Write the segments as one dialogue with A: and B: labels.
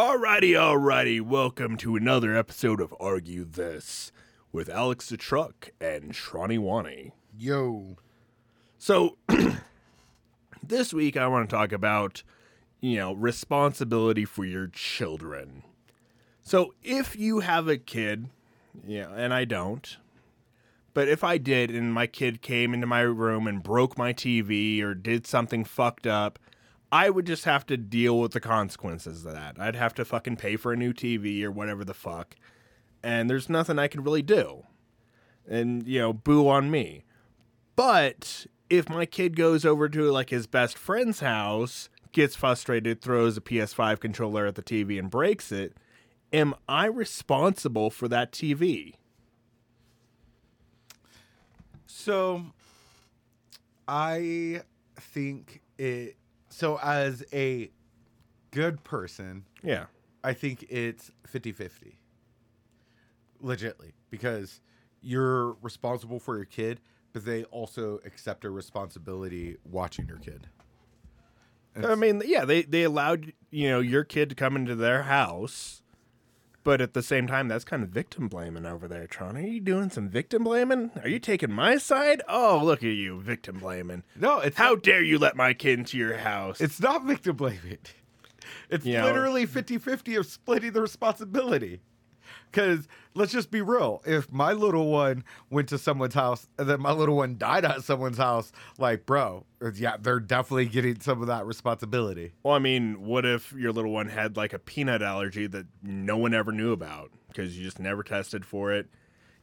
A: Alrighty, alrighty. Welcome to another episode of Argue This with Alex the Truck and Shrawny Wani.
B: Yo.
A: So, this week I want to talk about, you know, responsibility for your children. So, if you have a kid, yeah, and I don't, but if I did and my kid came into my room and broke my TV or did something fucked up, I would just have to deal with the consequences of that. I'd have to fucking pay for a new TV or whatever the fuck. And there's nothing I can really do. And, you know, boo on me. But if my kid goes over to like his best friend's house, gets frustrated, throws a PS5 controller at the TV and breaks it, am I responsible for that TV?
B: So I think it so as a good person,
A: Yeah.
B: I think it's 50-50. Legitly, because you're responsible for your kid, but they also accept a responsibility watching your kid.
A: I mean, yeah, they they allowed you know your kid to come into their house, but at the same time, that's kind of victim blaming over there. Tron, are you doing some victim blaming? Are you taking my side? Oh, look at you, victim blaming.
B: No, it's
A: How dare you let my kid into your house?
B: It's not victim blaming. It's
A: You
B: literally 50 50 of splitting the responsibility. Because let's just be real. If my little one went to someone's house and then my little one died at someone's house, like, bro, yeah, they're definitely getting some of that responsibility.
A: well, I mean, what if your little one had like a peanut allergy that no one ever knew about because you just never tested for it?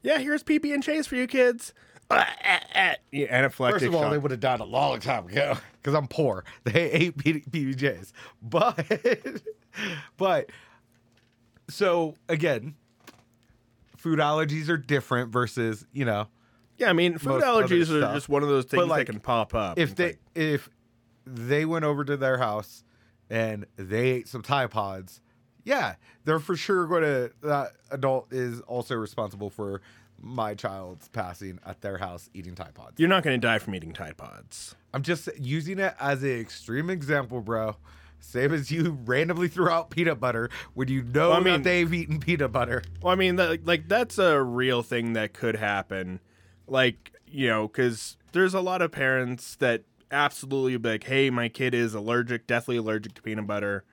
A: Yeah, here's PB and Chase for you kids. Uh, uh, uh. Yeah, anaphylactic
B: First of all,
A: shock.
B: they would have died a long time ago because I'm poor. They ate PBJs. But, but, so again, food allergies are different versus, you know,
A: Yeah, I mean, food allergies are
B: stuff.
A: just one of those things
B: like,
A: that can pop up.
B: if they
A: like,
B: if they went over to their house and they ate some Tide Pods, yeah, they're for sure going to. That adult is also responsible for my child's passing at their house eating Tide Pods.
A: you're not going to die from eating Tide Pods.
B: I'm just using it as an extreme example, bro. Same as you randomly threw out peanut butter when you know
A: Well, I mean-
B: that they've eaten peanut butter.
A: Well, I mean, that, like that's a real thing that could happen. Like, you know, because there's a lot of parents that absolutely be like, "Hey, my kid is allergic, deathly allergic to peanut butter.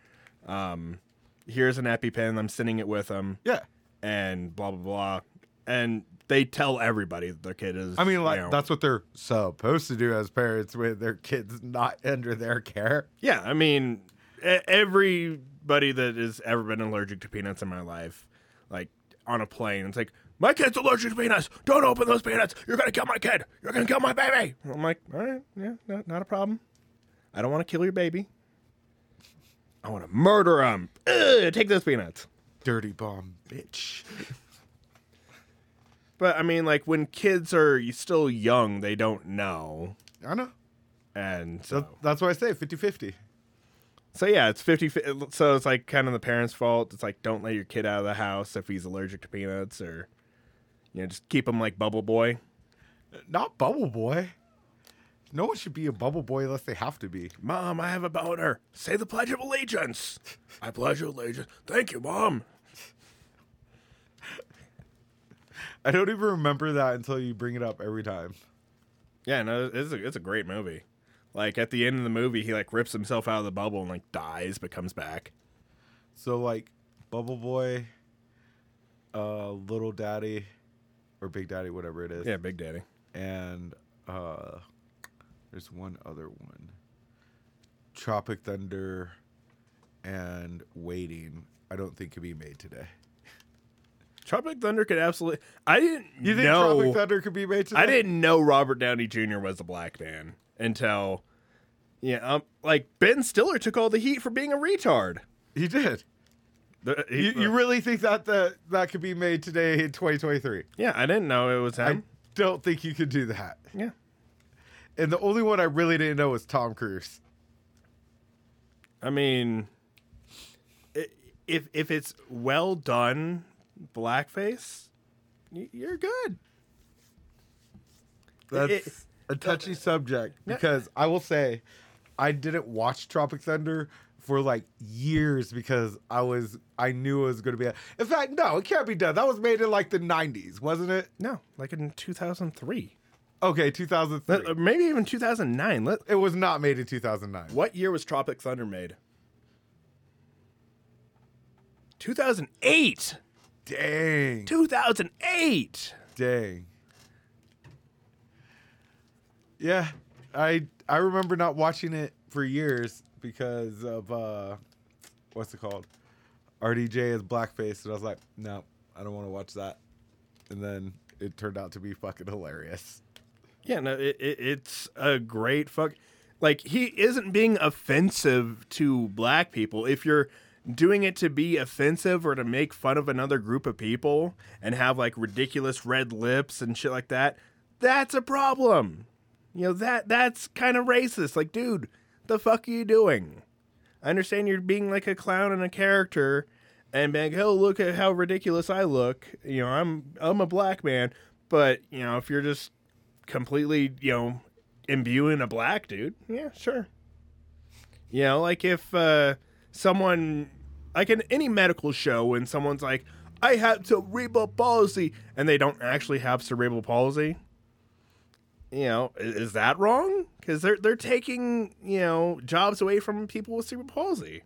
A: Um, here's an EpiPen. I'm sending it with them,
B: Yeah.
A: and blah blah blah." And they tell everybody that their kid is.
B: I mean, like
A: you know-
B: that's what they're supposed to do as parents with their kids not under their care.
A: Yeah, I mean, everybody that has ever been allergic to peanuts in my life, like on a plane, it's like, my kid's allergic to peanuts. Don't open those peanuts. You're gonna kill my kid. You're gonna kill my baby. I'm like, all right, yeah, no, not a problem. I don't want to kill your baby. I want to murder him. Ugh, take those peanuts.
B: Dirty bomb, bitch.
A: But I mean, like when kids are still young, they don't know,
B: I know.
A: and so
B: So that's why I say 50 50.
A: So yeah, it's 50 so it's like kind of the parents' fault. It's like don't let your kid out of the house if he's allergic to peanuts or you know, just keep him like bubble boy.
B: Uh, not Bubble Boy. No one should be a Bubble Boy unless they have to be.
A: Mom, I have a boner. Say the pledge of allegiance. I pledge allegiance. Thank you, mom.
B: I don't even remember that until you bring it up every time.
A: Yeah, no, it's a it's a great movie. Like at the end of the movie, he like rips himself out of the bubble and like dies but comes back.
B: So, like, Bubble Boy, uh, Little Daddy, or Big Daddy, whatever it is.
A: Yeah, Big Daddy.
B: And uh, there's one other one Tropic Thunder and Waiting. I don't think could be made today.
A: Tropic Thunder could absolutely. I didn't
B: You think
A: know.
B: Tropic Thunder could be made today?
A: I didn't know Robert Downey Jr. was a black man until, yeah, um, like Ben Stiller took all the heat for being a retard.
B: He did.
A: The- he-
B: You, you really think that the, that could be made today in 2023?
A: yeah, I didn't know it was
B: I don't think you could do that.
A: yeah,
B: And the only one I really didn't know was Tom Cruise.
A: I mean, if if it's well done, blackface, you're good.
B: That's
A: It-
B: a touchy subject because I will say I didn't watch Tropic Thunder for like years because I was I knew it was going to be. A, in fact, no, it can't be done. That was made in like the '90s, wasn't it?
A: No, like in 2003.
B: Okay, 2003.
A: Let- uh, maybe even 2009. Let,
B: it was not made in 2009.
A: what year was Tropic Thunder made? 2008.
B: Dang,
A: 2008.
B: dang. Yeah, I I remember not watching it for years because of uh what's it called? RDJ is blackface, and I was like, no, I don't want to watch that. And then it turned out to be fucking hilarious.
A: Yeah, no, it, it, it's a great fuck. Like he isn't being offensive to black people. If you're doing it to be offensive or to make fun of another group of people and have like ridiculous red lips and shit like that, that's a problem. You know that that's kind of racist. Like, dude, the fuck are you doing? I understand you're being like a clown and a character, and being like, oh, look at how ridiculous I look. You know, I'm I'm a black man, but you know, if you're just completely, you know, imbuing a black dude, yeah, sure. You know, like if uh, someone, like in any medical show, when someone's like, I have cerebral palsy, and they don't actually have cerebral palsy, you know, is that wrong? Because they're they're taking you know jobs away from people with cerebral palsy,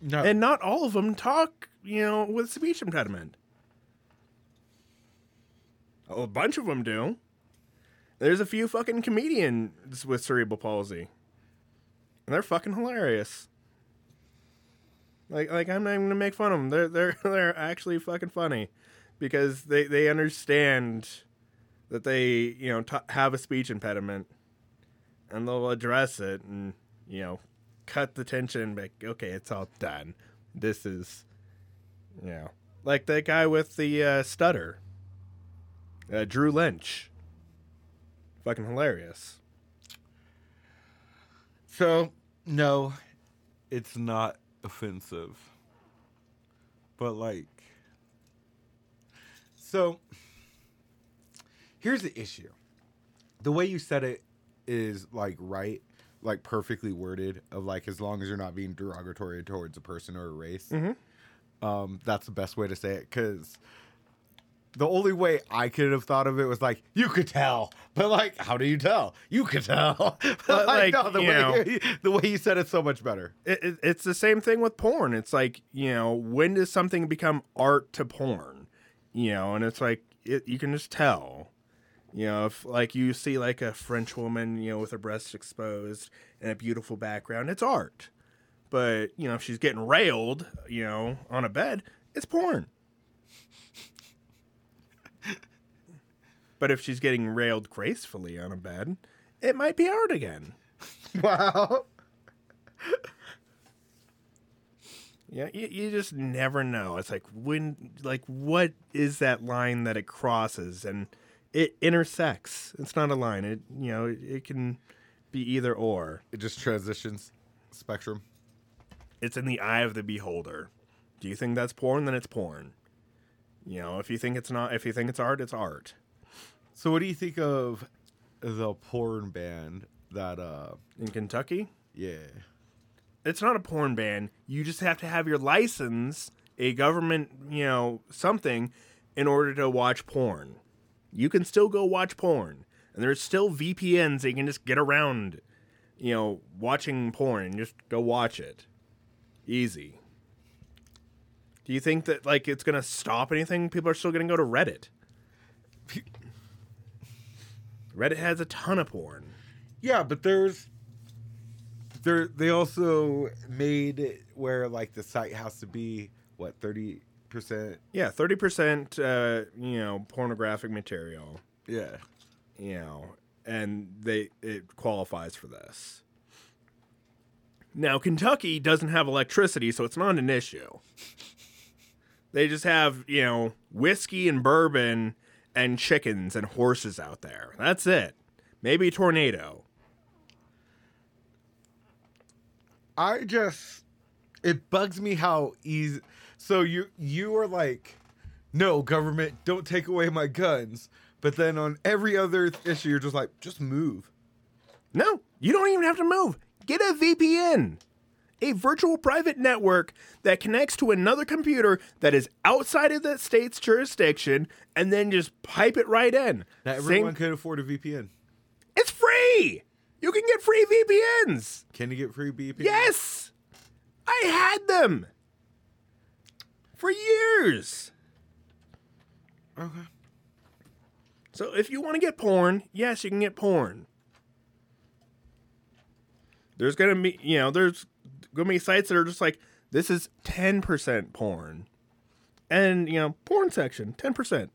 B: No,
A: and not all of them talk you know with speech impediment. A bunch of them do. There's a few fucking comedians with cerebral palsy, and they're fucking hilarious. Like, like I'm not even gonna make fun of them. They're they're they're actually fucking funny, because they they understand that they you know t- have a speech impediment, and they'll address it and you know cut the tension. Like, okay, it's all done. This is, you know, like that guy with the uh, stutter, uh, Drew Lynch. Fucking hilarious.
B: So, no, it's not offensive. But, like, so here's the issue the way you said it is, like, right, like, perfectly worded, of like, as long as you're not being derogatory towards a person or a race.
A: Mhm.
B: Um, that's the best way to say it because the only way I could have thought of it was like you could tell, but like how do you tell? You could tell.
A: But, like,
B: no, the
A: you
B: way
A: know.
B: the way you said it's so much better.
A: it, it, it's the same thing with porn. It's like you know when does something become art to porn? You know, and it's like it, you can just tell. You know, if like you see like a French woman, you know, with her breasts exposed and a beautiful background, it's art. But you know, if she's getting railed, you know, on a bed, it's porn. but if she's getting railed gracefully on a bed, it might be art again.
B: Wow.
A: Yeah, you, you just never know. It's like when, like, what is that line that it crosses and it intersects? It's not a line. It, you know, it, it can be either or.
B: It just transitions spectrum.
A: It's in the eye of the beholder. Do you think that's porn? Then it's porn. You know, if you think it's not, if you think it's art, it's art.
B: So what do you think of the porn band that uh
A: In Kentucky,
B: yeah.
A: it's not a porn ban. You just have to have your license, a government, you know, something, in order to watch porn. You can still go watch porn, and there's still VPNs that you can just get around, you know, watching porn just go watch it. Easy. Do you think that like it's gonna stop anything? People are still gonna go to Reddit. Reddit has a ton of porn.
B: Yeah, but there's there they also made where like the site has to be what thirty percent.
A: Yeah, thirty percent, uh, you know, pornographic material.
B: Yeah.
A: you know, and they it qualifies for this. Now, Kentucky doesn't have electricity, so it's not an issue. They just have, you know, whiskey and bourbon and chickens and horses out there. That's it. Maybe a tornado.
B: I just it bugs me how easy so you you are like no government don't take away my guns but then on every other issue you're just like just move
A: No, you don't even have to move. Get a VPN, a virtual private network that connects to another computer that is outside of that state's jurisdiction, and then just pipe it right in. Same-
B: everyone can afford a VPN.
A: it's free. You can get free VPNs.
B: Can you get free VPN?
A: Yes, I had them for years.
B: Okay.
A: So if you want to get porn, yes, you can get porn. There's gonna be, you know, there's gonna be sites that are just like, this is 10% porn. And, you know, porn section, 10%.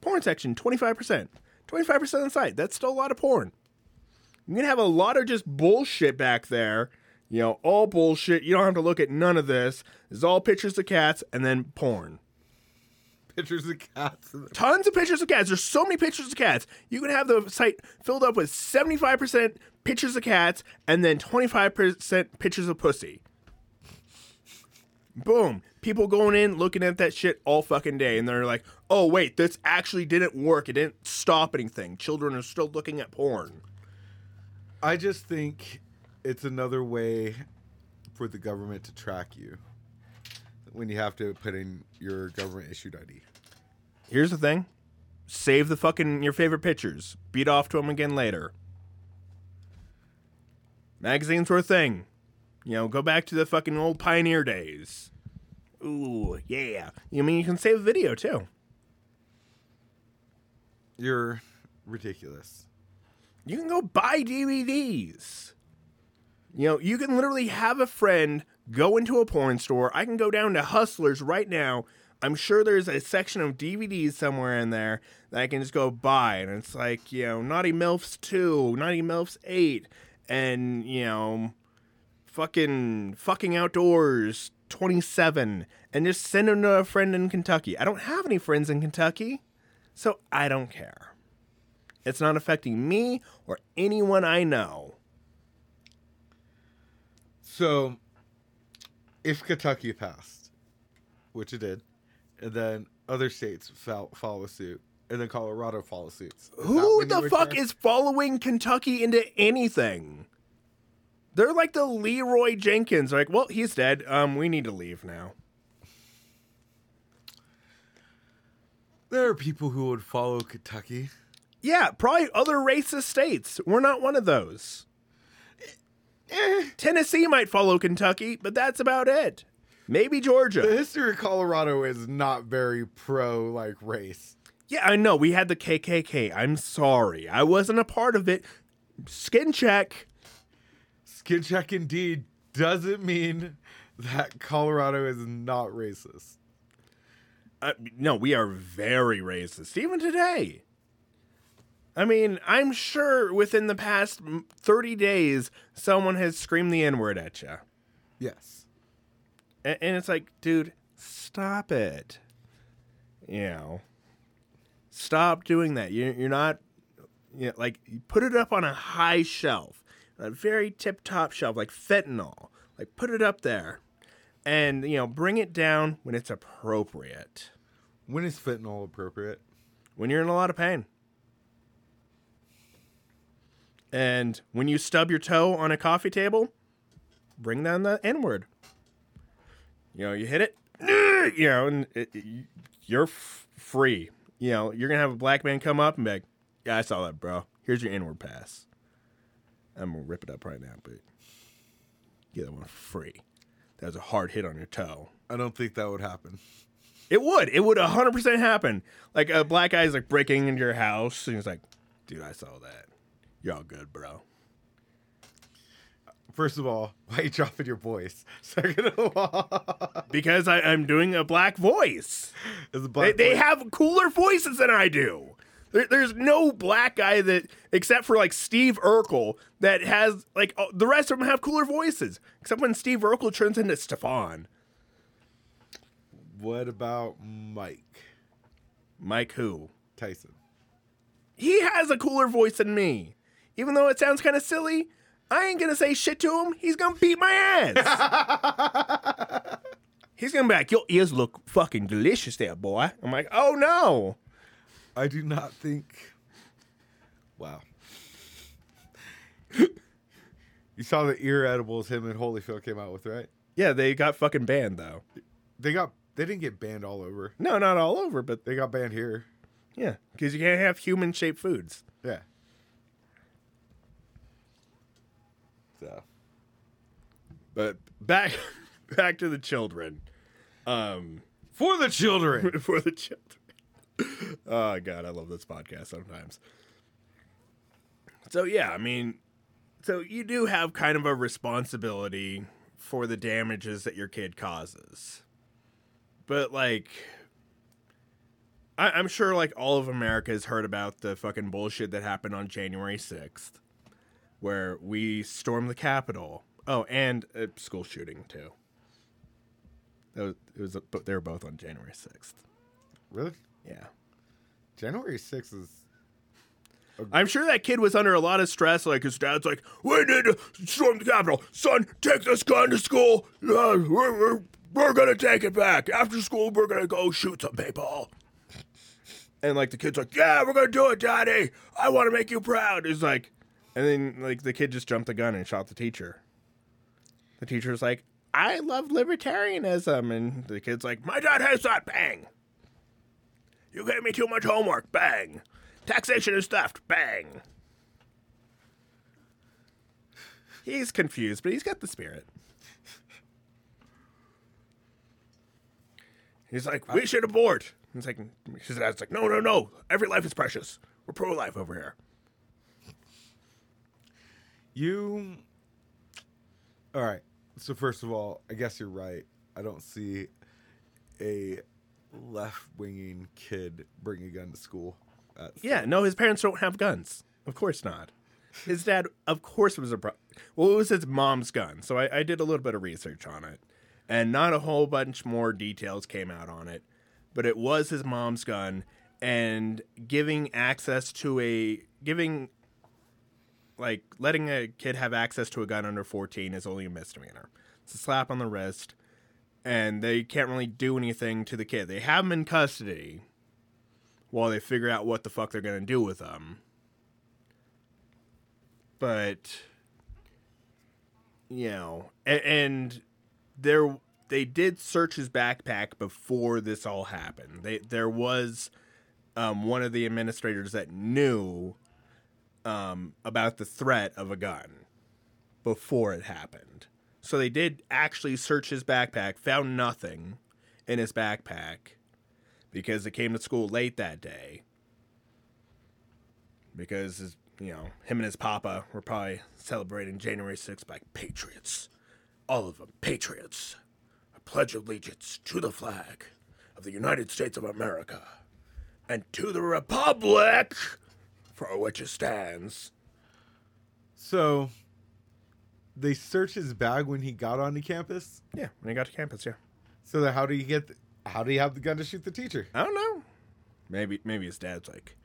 A: Porn section, 25%. 25% of the site. That's still a lot of porn. You're gonna have a lot of just bullshit back there. You know, all bullshit. You don't have to look at none of this. It's all pictures of cats and then porn
B: Pictures of cats.
A: tons of pictures of cats. There's so many pictures of cats. You can have the site filled up with 75% pictures of cats and then 25% pictures of pussy. Boom. People going in looking at that shit all fucking day and they're like, "Oh wait, this actually didn't work. It didn't stop anything. Children are still looking at porn."
B: I just think it's another way for the government to track you when you have to put in your government issued ID.
A: Here's the thing. Save the fucking your favorite pictures. Beat off to them again later. Magazines were a thing. You know, go back to the fucking old pioneer days. Ooh, yeah. I mean, you can save video too.
B: You're ridiculous.
A: You can go buy DVDs. You know, you can literally have a friend go into a porn store. I can go down to Hustlers right now. I'm sure there's a section of DVDs somewhere in there that I can just go buy. And it's like, you know, Naughty MILFs 2, Naughty MILFs 8, and, you know, fucking fucking outdoors 27 and just send them to a friend in Kentucky. I don't have any friends in Kentucky, so I don't care. It's not affecting me or anyone I know.
B: So, if Kentucky passed, which it did, and then other states fell, follow suit, and then Colorado follows suit.
A: Who the fuck
B: care?
A: is following Kentucky into anything? They're like the Leeroy Jenkins. They're Like, well, he's dead. Um, we need to leave now.
B: There are people who would follow Kentucky.
A: Yeah, probably other racist states. We're not one of those.
B: Eh.
A: Tennessee might follow Kentucky, but that's about it. Maybe Georgia.
B: The history of Colorado is not very pro like race.
A: Yeah, I know. We had the KKK. I'm sorry. I wasn't a part of it. Skin check.
B: Skin check indeed doesn't mean that Colorado is not racist.
A: Uh, no, we are very racist, even today. I mean, I'm sure within the past mm, 30 days, someone has screamed the N word at you.
B: Yes.
A: And, and it's like, dude, stop it. You know, stop doing that. You're, you're not, you know, like, you put it up on a high shelf, a very tip top shelf, like fentanyl. Like, put it up there. And, you know, bring it down when it's appropriate.
B: When is fentanyl appropriate?
A: when you're in a lot of pain. And when you stub your toe on a coffee table, bring down the N word. You know, you hit it, you know, and it, it- you're f- free. You know, you're going to have a black man come up and be like, yeah, I saw that, bro. Here's your N word pass. I'm going to rip it up right now, but get that one free. That was a hard hit on your toe.
B: I don't think that would happen.
A: It would. It would 100% happen. Like a black guy's like breaking into your house and he's like, dude, I saw that. You're all good, bro.
B: First of all, why are you dropping your voice? Second of all,
A: Because I, I'm doing a black voice.
B: a
A: They,
B: black
A: they
B: voice-
A: have cooler voices than I do. There, there's no black guy that, except for like Steve Urkel, that has like oh, the rest of them have cooler voices. Except when Steve Urkel turns into Stefan.
B: What about Mike
A: Mike who?
B: Tyson?
A: He has a cooler voice than me. Even though it sounds kind of silly, I ain't gonna say shit to him. He's gonna beat my ass. He's gonna be like, your ears look fucking delicious there, boy. I'm like, oh no.
B: I do not think. Wow. You saw the ear edibles him and Holyfield came out with, right?
A: Yeah, they got fucking banned though.
B: They got they didn't get banned all over.
A: No, not all over, but
B: They got banned here.
A: yeah, because you can't have human shaped foods.
B: Yeah. So
A: But back back to the children. Um,
B: for the children.
A: for the children. oh god, I love this podcast sometimes. So yeah, I mean, so you do have kind of a responsibility for the damages that your kid causes, but like. I, I'm sure, like all of America has heard about the fucking bullshit that happened on January 6th, where we stormed the Capitol. Oh, and a school shooting too. That was, it was, but they were both on January 6th.
B: really?
A: Yeah.
B: January 6th is
A: I'm sure that kid was under a lot of stress. Like his dad's like, "We need to storm the Capitol, son. Take this gun to school. Uh, we're, we're, we're gonna take it back after school. We're gonna go shoot some people." And like the kid's like, "Yeah, we're gonna do it, daddy. I want to make you proud." He's like, and then like the kid just jumped the gun and shot the teacher. The teacher's like, "I love libertarianism," and the kid's like, "My dad has that." Bang. You gave me too much homework. Bang. Taxation is theft. Bang. He's confused, but he's got the spirit. He's like, we should abort. He's like, his dad's like, no, no, no. Every life is precious. We're pro life over here.
B: You. All right. So first of all, I guess you're right. I don't see a left-winging kid bring a gun to school.
A: Yeah, no, his parents don't have guns. Of course not. His dad, of course, was a pro- well. It was his mom's gun, so I, I did a little bit of research on it, and not a whole bunch more details came out on it, but it was his mom's gun, and giving access to a giving, like letting a kid have access to a gun under fourteen is only a misdemeanor. It's a slap on the wrist, and they can't really do anything to the kid. They have him in custody while they figure out what the fuck they're gonna do with them. But you know, and, and there they did search his backpack before this all happened. They there was um, one of the administrators that knew um, about the threat of a gun before it happened. So they did actually search his backpack, found nothing in his backpack because it came to school late that day. Because his, you know, him and his papa were probably celebrating January 6th like patriots. All of them patriots. I pledge allegiance to the flag of the United States of America and to the republic for which it stands.
B: So they searched his bag when he got onto campus.
A: Yeah, when he got to campus, yeah.
B: So then how do you get? The, how do you have the gun to shoot the teacher?
A: I don't know. Maybe maybe his dad's like,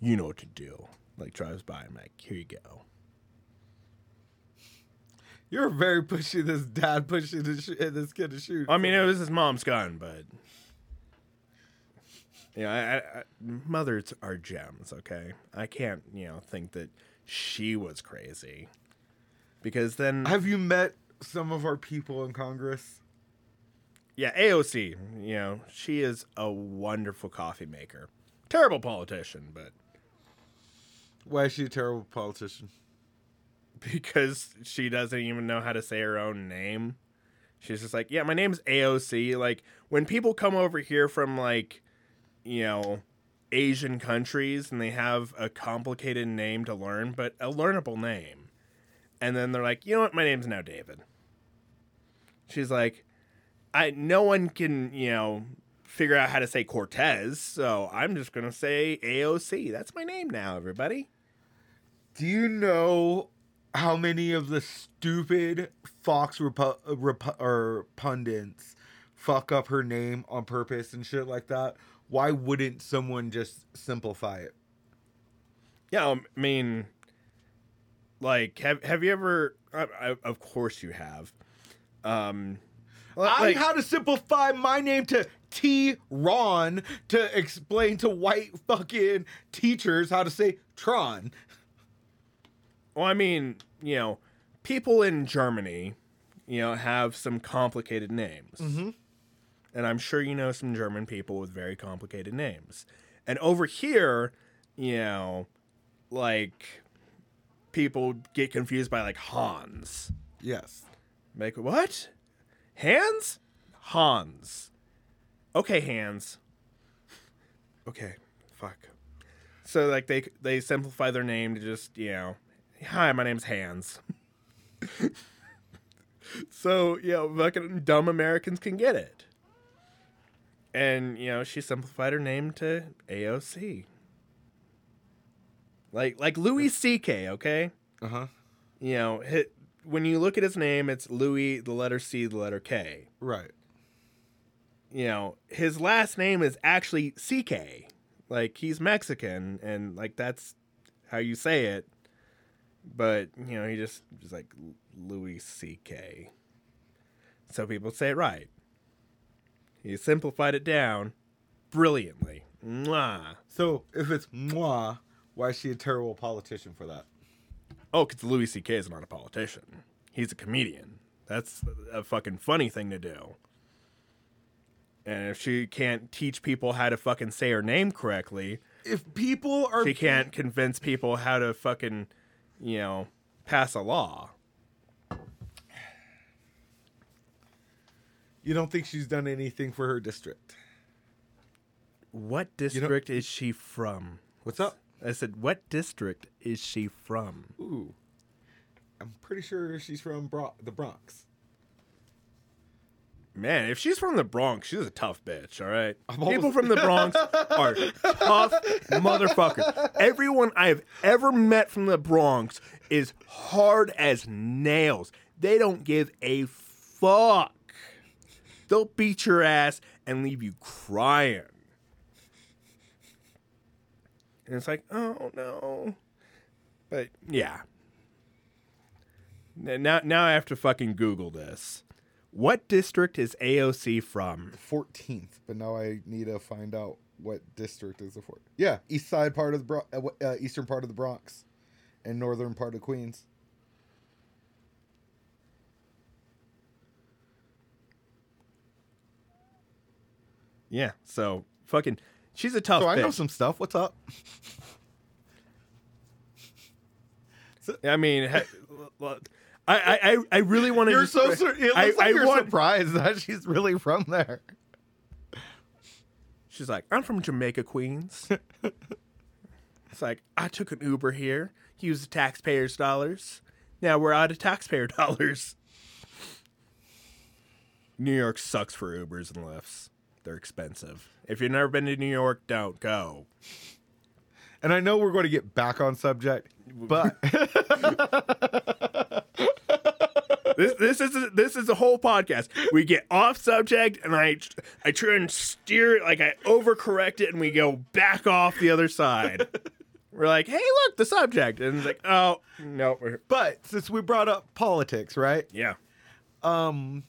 A: you know what to do. Like drives by and like, here you go.
B: You're very pushy. This dad pushing this, sh- this kid to shoot.
A: I mean, it was his mom's gun, but yeah, I, I, I, mothers are gems. Okay, I can't you know think that she was crazy because then
B: have you met some of our people in Congress?
A: yeah, AOC, you know, she is a wonderful coffee maker. Terrible politician, but
B: Why is she a terrible politician?
A: because she doesn't even know how to say her own name. She's just like, yeah, my name's AOC. Like when people come over here from like, you know, Asian countries and they have a complicated name to learn, but a learnable name. And then they're like, you know what, my name's now David. She's like, I no one can, you know, figure out how to say Cortez, so I'm just gonna say AOC. That's my name now, everybody.
B: Do you know how many of the stupid Fox repu- repu- or pundits fuck up her name on purpose and shit like that? Why wouldn't someone just simplify it?
A: Yeah, um, I mean, like, have have you ever? I, I, of course, you have. Um, li-
B: I
A: like,
B: how to simplify my name to T Ron to explain to white fucking teachers how to say Tron.
A: well, I mean, you know, people in Germany, you know, have some complicated names.
B: Mm-hmm.
A: And I'm sure you know some German people with very complicated names. And over here, you know, like people get confused by like Hans.
B: Yes.
A: Like what? Hans? Hans. Okay, Hans. Okay, fuck. So like they they simplify their name to just you know, hi, my name's Hans. so you know, fucking dumb Americans can get it. And you know, she simplified her name to AOC. Like like Louis C.K. Okay
B: Uh huh.
A: you know, hit, when you look at his name, it's Louis, the letter C, the letter K.
B: Right.
A: You know, his last name is actually CK. Like he's Mexican, and like that's how you say it. But you know, he just just like Louis CK. So people say it right. He simplified it down brilliantly. Mwah.
B: So if it's moi, why is she a terrible politician for that?
A: Oh, because Louis C.K. is not a politician. He's a comedian. That's a fucking funny thing to do. And if she can't teach people how to fucking say her name correctly,
B: If people are
A: she can't convince people how to fucking, you know, pass a law.
B: You don't think she's done anything for her district?
A: What district is she from?
B: What's up?
A: I said, what district is she from?
B: Ooh. I'm pretty sure she's from Bro- the Bronx.
A: Man, if she's from the Bronx, she's a tough bitch, all right?
B: I'm
A: People from the Bronx are tough motherfuckers. Everyone I've ever met from the Bronx is hard as nails. They don't give a fuck. They'll beat your ass and leave you crying. And it's like, oh no. But yeah. Now, now I have to fucking Google this. What district is AOC from?
B: 14th, but now I need to find out what district is the fourth. Yeah, east side part of the Bro- uh, uh, eastern part of the Bronx, and northern part of Queens.
A: Yeah, so fucking, she's a tough.
B: so I know some stuff. What's up?
A: I mean, look, I, I, I- I really want to.
B: You're so sur- it looks
A: I,
B: like
A: I
B: you're
A: want.
B: surprised that she's really from there.
A: She's like, I'm from Jamaica, Queens. it's like I took an Uber here, used the taxpayers' dollars. Now we're out of taxpayer dollars. New York sucks for Ubers and Lyfts. They're expensive. If you've never been to New York, don't go.
B: And I know we're going to get back on subject, but
A: this this is a, this is a whole podcast. We get off subject, and I I try and steer it like I overcorrect it, and we go back off the other side. We're like, hey, look, the subject, and it's like, oh no, we're,
B: but since we brought up politics, right?
A: yeah.
B: Um,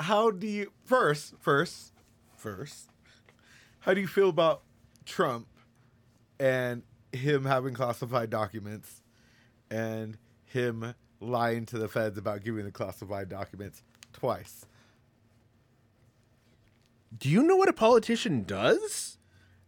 B: how do you first, first, first? How do you feel about Trump and him having classified documents and him lying to the feds about giving the classified documents twice?
A: Do you know what a politician does?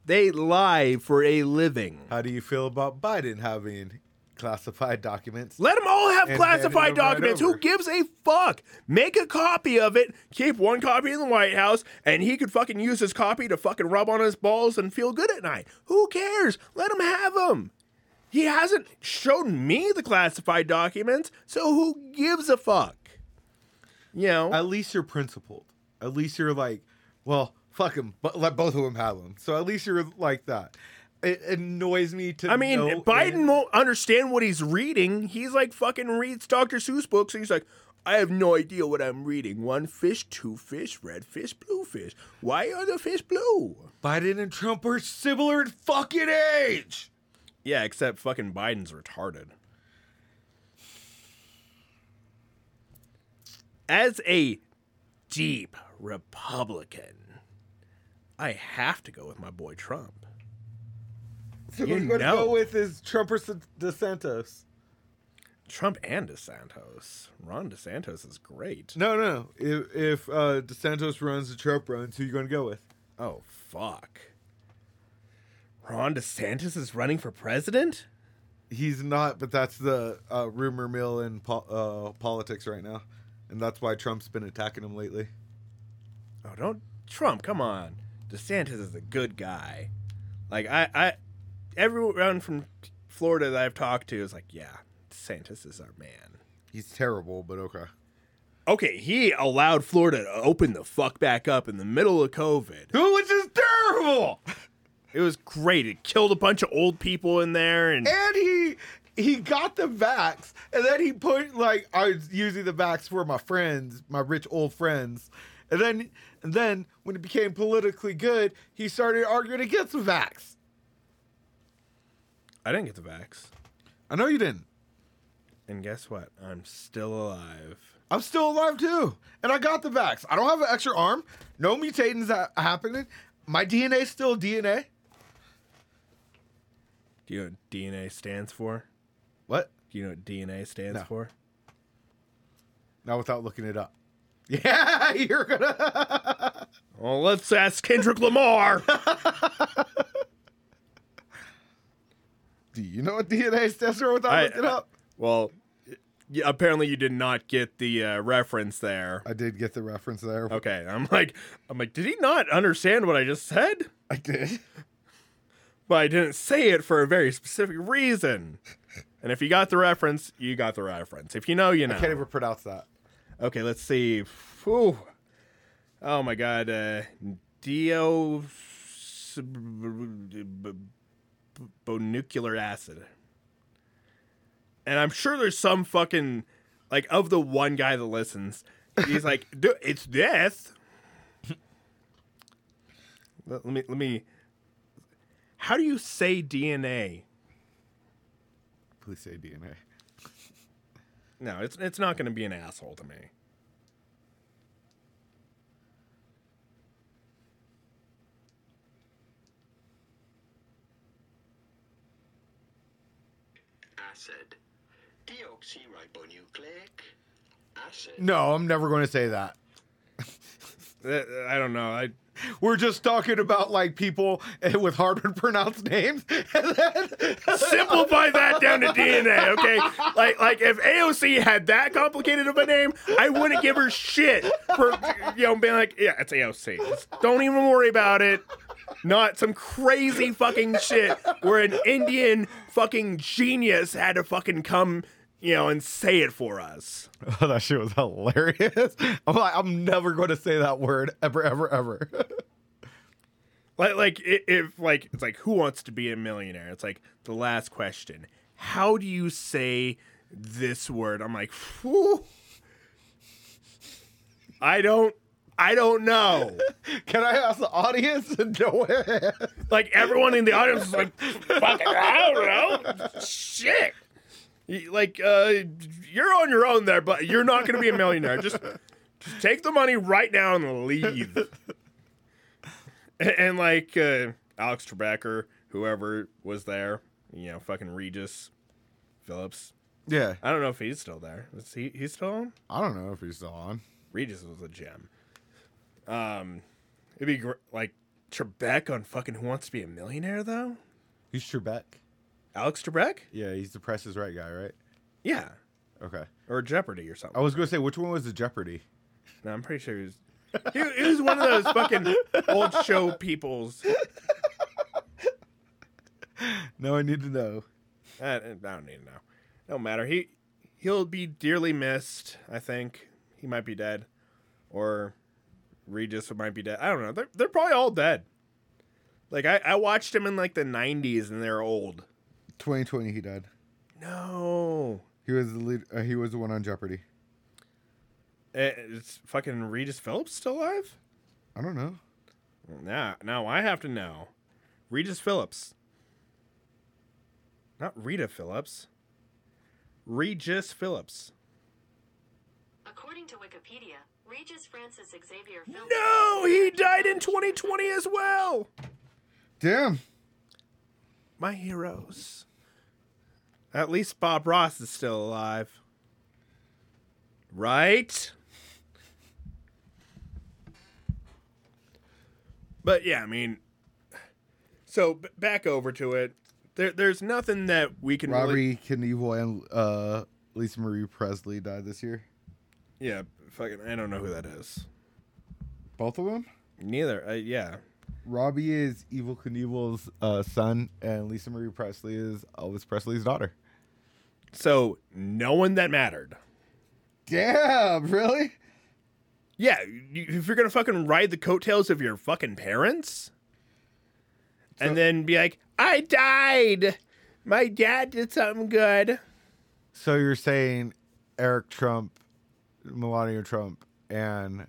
A: They lie for a living.
B: How do you feel about Biden having classified documents?
A: Let them all have
B: And
A: classified
B: them right
A: documents. Who gives a fuck? Make a copy of it, keep one copy in the White House, and he could fucking use his copy to fucking rub on his balls and feel good at night. Who cares? Let him have them. He hasn't shown me the classified documents, so who gives a fuck? You know,
B: At least you're principled. At least you're like, well, fuck him, but let both of them have them. So at least you're like that. It annoys me to.
A: I mean, Biden
B: end.
A: won't understand what he's reading. He's like fucking reads Dr. Seuss books, and he's like, I have no idea what I'm reading. One fish, two fish, red fish, blue fish. Why are the fish blue?
B: Biden and Trump are similar in fucking age.
A: Yeah, except fucking Biden's retarded. As a deep Republican, I have to go with my boy Trump.
B: So
A: You
B: we're going to go with is Trump or S- DeSantis.
A: Trump and DeSantos. Ron DeSantos is great.
B: No, no. If if uh, DeSantos runs, the Trump runs, who you going to go with?
A: Oh fuck. Ron DeSantis is running for president?
B: He's not, but that's the uh, rumor mill in po- uh, politics right now, and that's why Trump's been attacking him lately.
A: Oh, don't Trump, come on. DeSantis is a good guy. Like I I everyone from Florida that I've talked to is like, yeah, DeSantis is our man.
B: He's terrible, but okay.
A: Okay, he allowed Florida to open the fuck back up in the middle of COVID.
B: Which is terrible.
A: It was great. It killed a bunch of old people in there and
B: And he he got the vax, and then he put like I was using the vax for my friends, my rich old friends, and then and then when it became politically good, he started arguing against the vax.
A: I didn't get the vax.
B: I know you didn't.
A: And guess what? I'm still alive.
B: I'm still alive too, and I got the vax. I don't have an extra arm. No mutations ha- happening. My DNA's still DNA.
A: Do you know what DNA stands for?
B: What?
A: Do you know what DNA stands
B: No.
A: for?
B: Not without looking it up. Yeah, you're gonna.
A: Well, let's ask Kendrick Lamar.
B: Do you know what DNA stands for without
A: I-
B: looking it up?
A: well, yeah, apparently you did not get the uh, reference there.
B: I did get the reference there.
A: Okay, I'm like, I'm like, did he not understand what I just said?
B: I did.
A: But I didn't say it for a very specific reason. And if you got the reference, you got the reference. If you know, you know.
B: I can't even pronounce that.
A: Okay, let's see. Whew. Oh my god. Uh, Dio. Bonuclear acid. And I'm sure there's some fucking. Like, of the one guy that listens, he's like, "Dude, it's death. let, let me. Let me. How do you say DNA?
B: Please say DNA.
A: No, it's it's not going to be an asshole to me.
C: acid. Deoxyribonucleic acid.
B: No, I'm never going to say that.
A: Uh, I don't know. I
B: We're just talking about like people with hard to pronounce names. And then
A: simplify that down to DNA, okay? Like like if AOC had that complicated of a name, I wouldn't give her shit for you know being like, yeah, it's AOC. Just don't even worry about it. Not some crazy fucking shit where an Indian fucking genius had to fucking come, you know, and say it for us.
B: Oh, that shit was hilarious. I'm like, I'm never going to say that word ever, ever, ever.
A: Like, like if like it's like who wants to be a millionaire? It's like the last question. How do you say this word? I'm like, whew. I don't, I don't know.
B: Can I ask the audience? No.
A: Like everyone in the audience is like, fucking, I don't know, shit. Like, uh, you're on your own there, but you're not gonna be a millionaire. Just, just take the money right now and leave. And, and like uh, Alex Trebek or whoever was there, you know, fucking Regis Phillips.
B: Yeah.
A: I don't know if he's still there. Is he? He's still on?
B: I don't know if he's still on.
A: Regis was a gem. Um, it'd be gr- like Trebek on fucking Who Wants to Be a Millionaire though.
B: He's Trebek.
A: Alex Trebek?
B: Yeah, he's the Price is Right guy, right?
A: Yeah,
B: Okay.
A: or Jeopardy or something.
B: I was going to say, which one was the Jeopardy?
A: No, I'm pretty sure he was. He, he was one of those fucking old show people's.
B: No, I need to know.
A: I, I don't need to know. Don't matter. He he'll be dearly missed. I think he might be dead, or Regis might be dead. I don't know. They're they're probably all dead. Like I, I watched him in like the '90s, and they're old.
B: 2020, he died.
A: No,
B: He was the lead. Uh, he was the one on Jeopardy.
A: Eh, it's fucking Regis Phillips still alive?
B: I don't know.
A: Now, now I have to know. Regis Phillips. Not Rita Phillips. Regis Phillips.
D: According to Wikipedia, Regis Francis Xavier Phillips.
A: No, he died in 2020 as well.
B: Damn.
A: My heroes. At least Bob Ross is still alive. Right? But yeah, I mean, so b- back over to it. There, there's nothing that we can really.
B: Robbie Knievel and uh, Lisa Marie Presley died this year.
A: Yeah, fucking. I don't know who that is.
B: Both of them.
A: Neither. Uh, yeah.
B: Robbie is Evel Knievel's uh, son, and Lisa Marie Presley is Elvis Presley's daughter.
A: So no one that mattered.
B: Damn, really?
A: Yeah, if you're gonna fucking ride the coattails of your fucking parents,
B: So-
A: and then be like, "I died. My dad did something good."
B: So you're saying Eric Trump, Melania Trump, and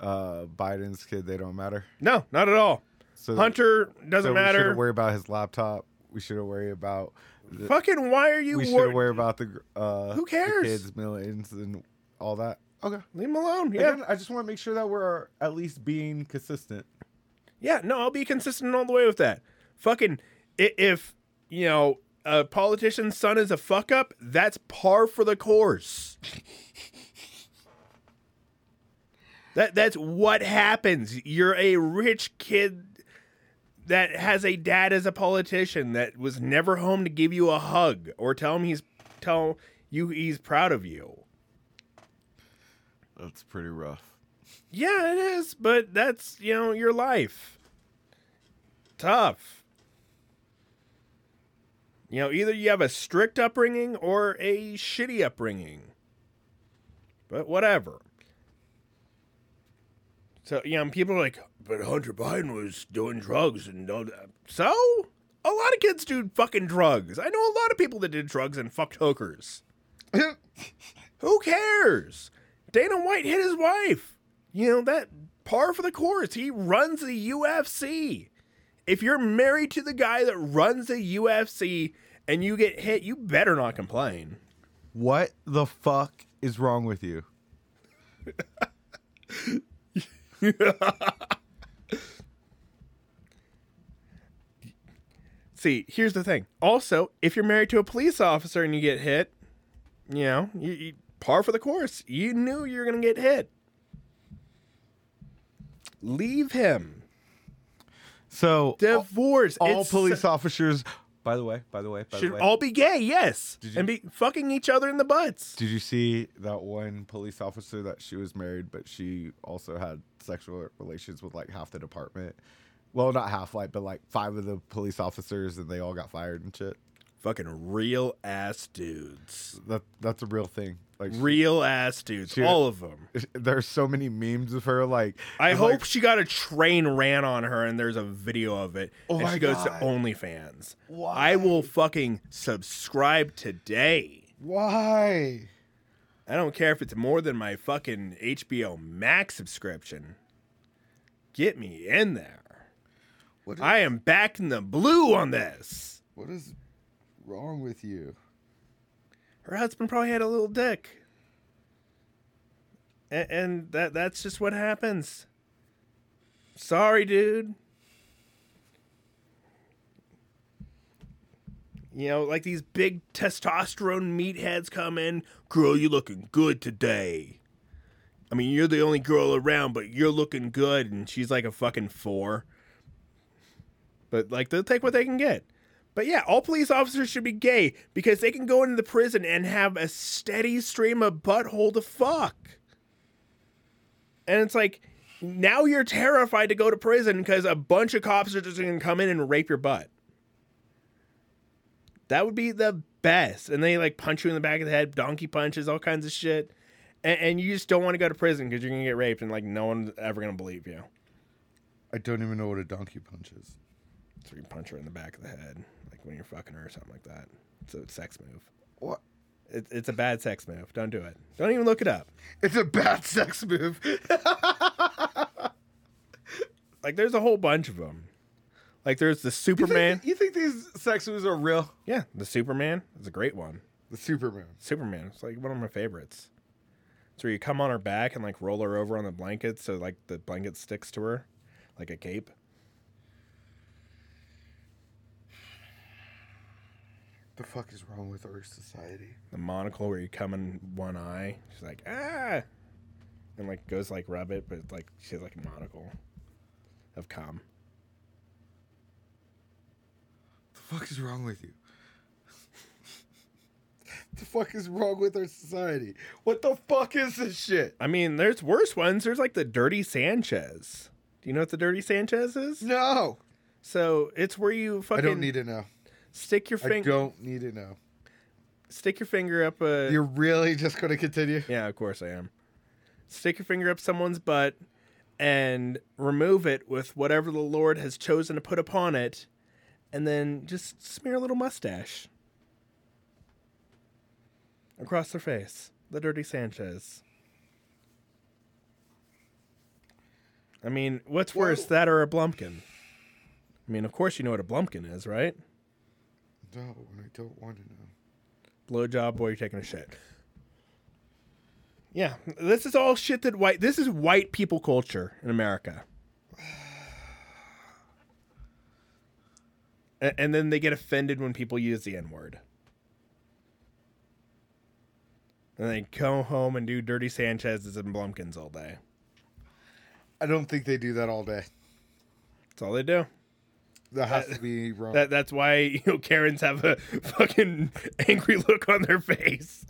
B: uh, Biden's kid they don't matter?
A: No, not at all.
B: So
A: Hunter doesn't
B: We
A: matter.
B: We shouldn't worry about his laptop. We shouldn't worry about. The,
A: Fucking, why are you?
B: we
A: wor-
B: shouldn't worry about the. Uh,
A: Who
B: the
A: cares?
B: kids, millions, and all that. Okay.
A: Leave him alone. Yeah,
B: Again, I just want to make sure that we're at least being consistent.
A: yeah. No, I'll be consistent all the way with that. Fucking, if you know a politician's son is a fuck up, that's par for the course. That that's what happens. You're a rich kid that has a dad as a politician that was never home to give you a hug or tell him he's tell you he's proud of you.
B: That's pretty rough.
A: Yeah, it is, but that's, you know, your life. Tough. You know, either you have a strict upbringing or a shitty upbringing. But whatever. So, you know, people are like, but Hunter Biden was doing drugs and all that. So? A lot of kids do fucking drugs. I know a lot of people that did drugs and fucked hookers. Who cares? Dana White hit his wife. You know, that par for the course. He runs the UFC. If you're married to the guy that runs the UFC and you get hit, you better not complain.
B: What the fuck is wrong with you?
A: See, here's the thing. Also, if you're married to a police officer and you get hit, you know, you, you par for the course. You knew you were going to get hit. Leave him.
B: So
A: Divorce.
B: all
A: It's-
B: police officers. By the way, by the way, by
A: should
B: the way,
A: all be gay, yes,
B: Did you-
A: and be fucking each other in the butts.
B: did you see that one police officer that she was married, but she also had sexual relations with like half the department? Well, not half, like, but like five of the police officers, and they all got fired and shit.
A: Fucking real ass dudes.
B: That that's a real thing. Like, she-
A: Real ass dudes.
B: She-
A: all of them.
B: there's so many memes of her. Like,
A: I hope
B: like,
A: she got a train ran on her and there's a video of it.
B: Oh
A: and she goes
B: God.
A: to OnlyFans.
B: Why?
A: I will fucking subscribe today.
B: why?
A: I don't care if it's more than my fucking HBO Max subscription. Get me in there.
B: What is,
A: I am back in the blue on this.
B: what is wrong with you?
A: Her husband probably had a little dick. And, and that that's just what happens. Sorry, dude. You know, like these big testosterone meatheads come in. Girl, you're looking good today. I mean, you're the only girl around, but you're looking good. And she's like a fucking four. But like, they'll take what they can get. But yeah, all police officers should be gay because they can go into the prison and have a steady stream of butthole to fuck. And it's like, now you're terrified to go to prison because a bunch of cops are just going to come in and rape your butt. That would be the best. And they like punch you in the back of the head, donkey punches, all kinds of shit. And, and you just don't want to go to prison because you're going to get raped and like no one's ever going to believe you.
B: I don't even know what a donkey punch is.
A: So you punch her in the back of the head, when you're fucking her or something like that. It's a sex move.
B: What?
A: It, it's a bad sex move. Don't do it. Don't even look it up.
B: It's a bad sex move.
A: Like there's a whole bunch of them. Like there's the
B: You
A: Superman.
B: think, you think these sex moves are real?
A: Yeah, the Superman is a great one.
B: The Superman.
A: Superman. It's like one of my favorites. So you come on her back and like roll her over on the blanket so like the blanket sticks to her like a cape.
B: The fuck is wrong with our society?
A: The monocle where you come in one eye. She's like, ah, and like goes like rub it, but like she has like a monocle of cum.
B: The fuck is wrong with you? the fuck is wrong with our society? What the fuck is this shit?
A: I mean, there's worse ones. There's like the dirty Sanchez. Do you know what the dirty Sanchez is?
B: No,
A: So it's where you fucking.
B: I don't need to know.
A: Stick your finger.
B: I don't need to know.
A: stick your finger up a.
B: You're really just gonna continue?
A: Yeah, of course I am. Stick your finger up someone's butt and remove it with whatever the Lord has chosen to put upon it, and then just smear a little mustache across their face. The dirty Sanchez. I mean, what's worse,
B: Well-
A: that or a Blumpkin? I mean, of course you know what a Blumpkin is, right?
B: No, and I don't want to know.
A: blowjob while you're taking a shit. Yeah, this is all shit that white. This is white people culture in America. A- And then they get offended when people use the N word. And they go home and do dirty Sanchez's and Blumpkins all day.
B: I don't think they do that all day.
A: That's all they do.
B: That has uh, to be wrong.
A: That that's why you know Karens have a fucking angry look on their face.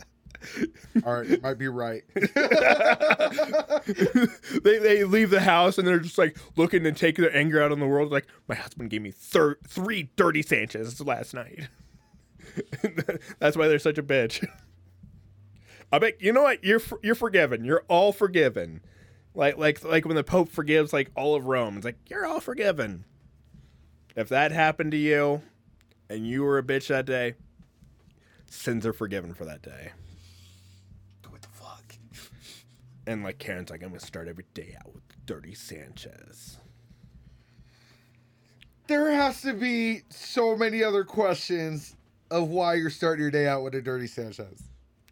B: all right, you might be right.
A: they they leave the house and they're just like looking to take their anger out on the world. Like my husband gave me thir- three dirty Sanchez last night. That's why they're such a bitch. I bet you know what you're you're forgiven. You're all forgiven. Like like like when the Pope forgives like all of Rome. It's like you're all forgiven. If that happened to you, and you were a bitch that day, sins are forgiven for that day.
B: what the fuck?
A: And like Karen's like, I'm gonna start every day out with Dirty Sanchez.
B: There has to be so many other questions of why you're starting your day out with a dirty Sanchez.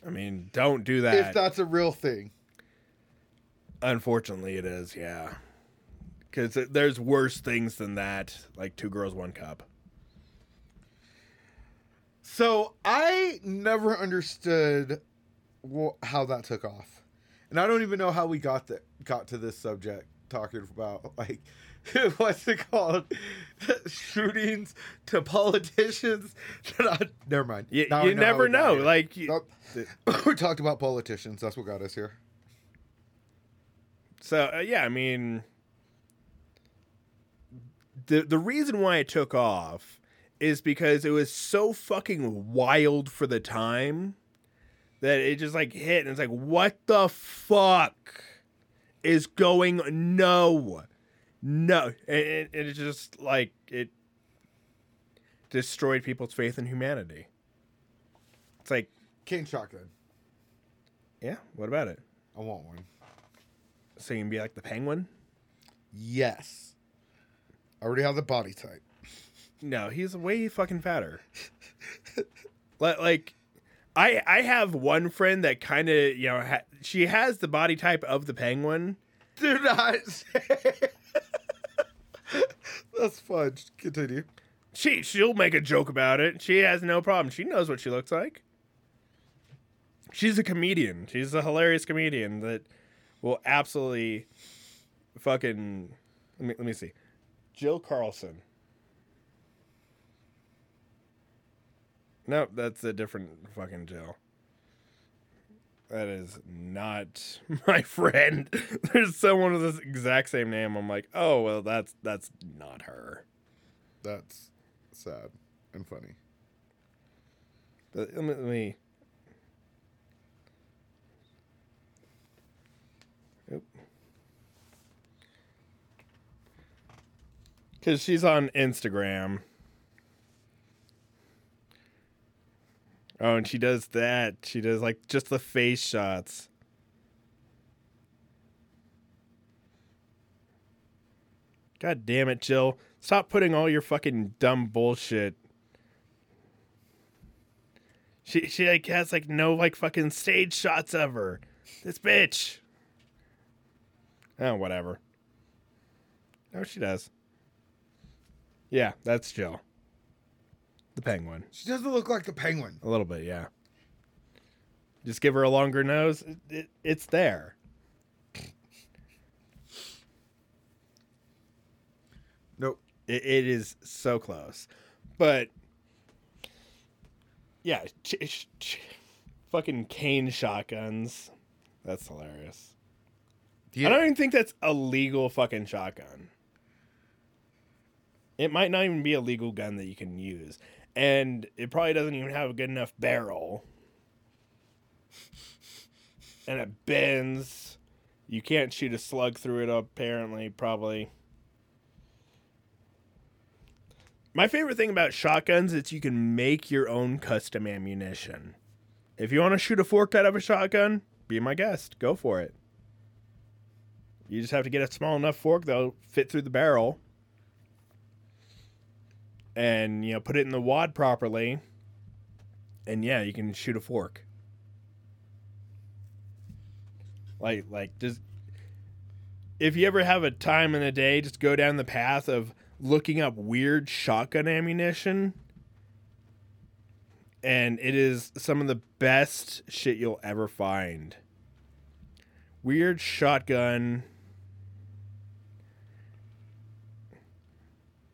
A: I mean, don't do that.
B: If that's a real thing.
A: Unfortunately, it is. Yeah, because there's worse things than that. Like two girls, one cup.
B: So I never understood wh- how that took off, and I don't even know how we got that got to this subject talking about like what's it called shootings to politicians. never mind.
A: You, you never know. Like you-
B: Nope. we talked about politicians. That's what got us here.
A: so. Uh, yeah, I mean, the the reason why it took off is because it was so fucking wild for the time that it just like hit and it's like, what the fuck is going? No, no, and, and it just like it destroyed people's faith in humanity. It's like,
B: Cane shotgun.
A: yeah, what about it?
B: I want one.
A: So you can be like the penguin?
B: Yes. I already have the body type.
A: No, he's way fucking fatter. like, like, I I have one friend that kind of you know ha- she has the body type of the penguin.
B: Do not say. That's fun. Continue.
A: She she'll make a joke about it. She has no problem. She knows what she looks like. She's a comedian. She's a hilarious comedian that will absolutely fucking let me let me see. Jill Carlson. Nope, that's a different fucking Jill. That is not my friend. There's someone with this exact same name. I'm like, oh well, that's that's not her.
B: That's sad and funny.
A: But Let me, Because she's on Instagram. Oh, and she does that. She does like just the face shots. God damn it, Jill. Stop putting all your fucking dumb bullshit she she like has like no like fucking stage shots of her. This bitch. Oh, whatever. No, she does. Yeah, that's Jill. The penguin.
B: She doesn't look like the penguin.
A: A little bit, yeah. Just give her a longer nose. It, it, it's there.
B: Nope.
A: It, it is so close. But yeah, ch- ch- ch- fucking cane shotguns. That's hilarious. I don't even think that's a legal fucking shotgun. It might not even be a legal gun that you can use. And it probably doesn't even have a good enough barrel. And it bends. You can't shoot a slug through it, apparently, probably. My favorite thing about shotguns is you can make your own custom ammunition. If you want to shoot a fork out of a shotgun, be my guest. Go for it. You just have to get a small enough fork that'll fit through the barrel. And, you know, put it in the wad properly. And yeah, you can shoot a fork. Like like just if you ever have a time in the day, just go down the path of looking up weird shotgun ammunition. And it is some of the best shit you'll ever find. Weird shotgun.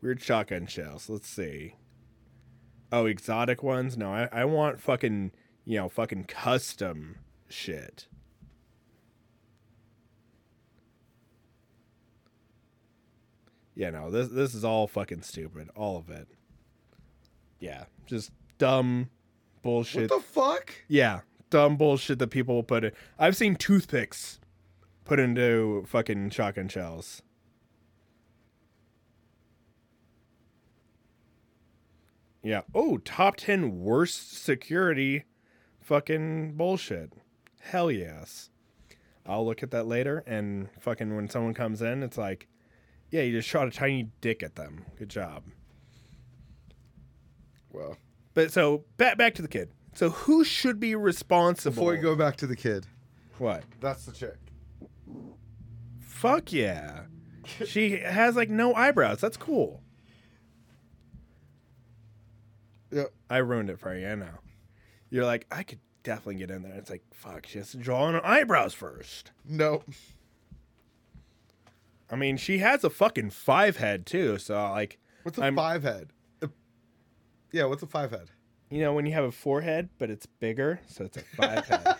A: Weird shotgun shells. Let's see. Oh, exotic ones? No, I, I want fucking, you know, fucking custom shit. Yeah, no, this this is all fucking stupid. All of it. Yeah, just dumb bullshit.
B: What the fuck?
A: yeah, dumb bullshit that people will put it. I've seen toothpicks put into fucking shotgun shells. Yeah. Oh, top 10 worst security fucking bullshit. Hell yes. I'll look at that later and fucking when someone comes in, it's like, yeah, you just shot a tiny dick at them. Good job.
B: Well,
A: But so back back to the kid. So who should be responsible?
B: before we go back to the kid,
A: What?
B: that's the chick.
A: Fuck yeah. She has like no eyebrows. That's cool.
B: Yep.
A: I ruined it for you. I know. You're like, I could definitely get in there. It's like, fuck, she has to draw on her eyebrows first.
B: Nope.
A: I mean, she has a fucking five head too. So like,
B: What's a
A: I'm-
B: five head? Yeah, what's a five head?
A: you know, when you have a forehead, but it's bigger, so it's a five head.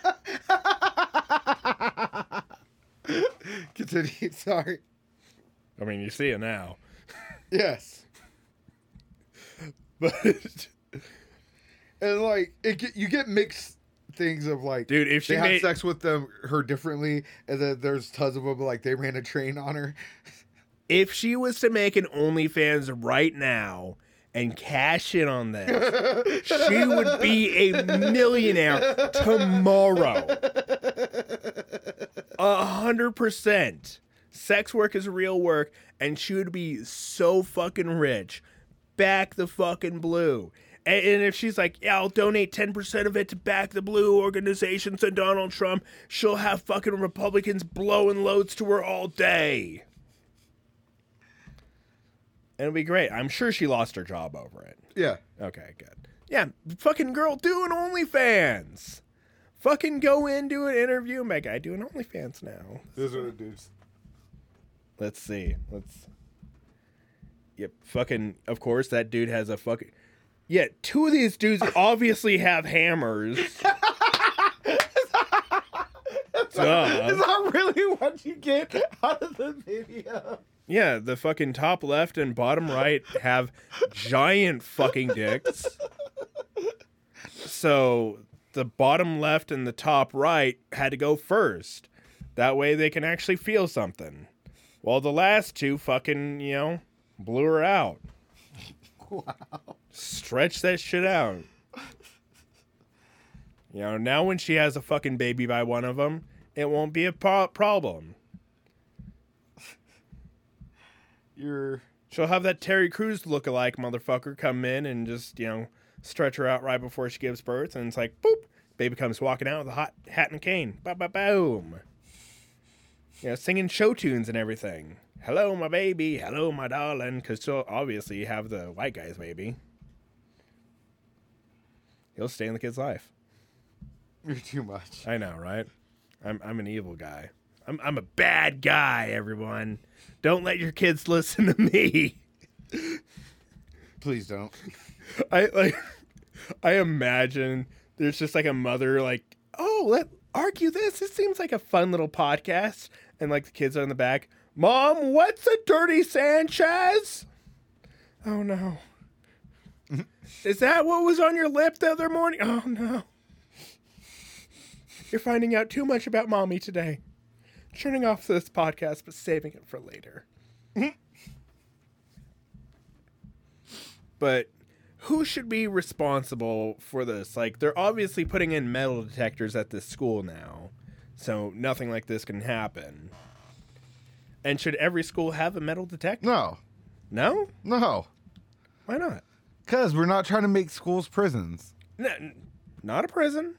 B: Continue. Sorry.
A: I mean, you see it now,
B: Yes.
A: but
B: And like it get, you get mixed things of like
A: dude, if she
B: they had
A: made
B: sex with them her differently and then there's tons of them like they ran a train on her.
A: if she was to make an OnlyFans right now and cash in on this, she would be a millionaire tomorrow. A hundred percent. Sex work is real work, and she would be so fucking rich. Back the fucking blue. And, and if she's like, yeah, I'll donate 10% of it to back the blue organizations and Donald Trump, she'll have fucking Republicans blowing loads to her all day. And it'll be great. I'm sure she lost her job over it.
B: Yeah.
A: Okay, good. Yeah, fucking girl do doing OnlyFans. Fucking go in, do an interview. My guy doing OnlyFans now.
B: Those are the dudes.
A: Let's see. Let's. Yep. Fucking. Of course, that dude has a fucking. Yeah, two of these dudes obviously have hammers. Duh.
B: Is that really what you get out of the video?
A: Yeah, the fucking top left and bottom right have giant fucking dicks. So the bottom left and the top right had to go first. That way they can actually feel something. While the last two fucking, you know, blew her out.
B: Wow.
A: Stretch that shit out. You know, now when she has a fucking baby by one of them, it won't be a pro- problem.
B: You're
A: She'll have that Terry Crews look-alike motherfucker come in and just, you know, stretch her out right before she gives birth. And it's like, boop, baby comes walking out with a hot hat and a cane. Ba ba boom. You know, singing show tunes and everything. Hello, my baby. Hello, my darling. Because she'll obviously have the white guy's baby. He'll stay in the kid's life.
B: You're too much.
A: I know, right? I'm I'm an evil guy. I'm I'm a bad guy, everyone. Don't let your kids listen to me.
B: Please don't.
A: I like I imagine there's just like a mother like, "Oh, let argue this. This seems like a fun little podcast." And like the kids are in the back, "Mom, what's a dirty Sanchez?" Oh no. Is that what was on your lip the other morning? Oh no. You're finding out too much about mommy today. Turning off this podcast but saving it for later. but who should be responsible for this? Like, they're obviously putting in metal detectors at this school now, so nothing like this can happen. And should every school have a metal detector?
B: No,
A: No?
B: no,
A: Why not?
B: because we're not trying to make schools prisons.
A: No, n- not a prison.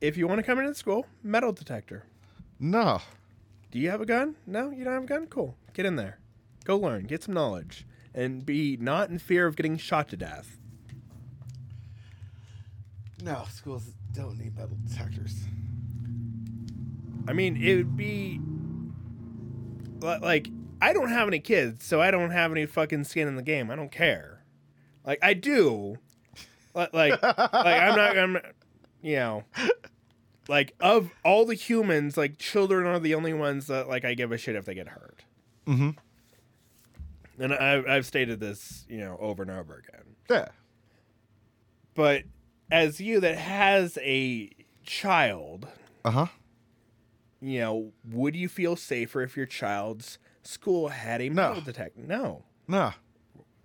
A: If you want to come into the school, metal detector.
B: No,
A: Do you have a gun? No, you don't have a gun? Cool. Get in there. Go learn. Get some knowledge. And be not in fear of getting shot to death.
B: no, schools don't need metal detectors.
A: I mean, it would be like I don't have any kids, so I don't have any fucking skin in the game. I don't care. Like I do, Li- like like I'm not. I'm you know, like of all the humans, like children are the only ones that like I give a shit if they get hurt.
B: Mm-hmm.
A: And I've I've stated this, you know, over and over again.
B: Yeah.
A: But as you that has a child,
B: Uh huh.
A: You know, would you feel safer if your child's school had a
B: No.
A: metal detector? No.
B: No.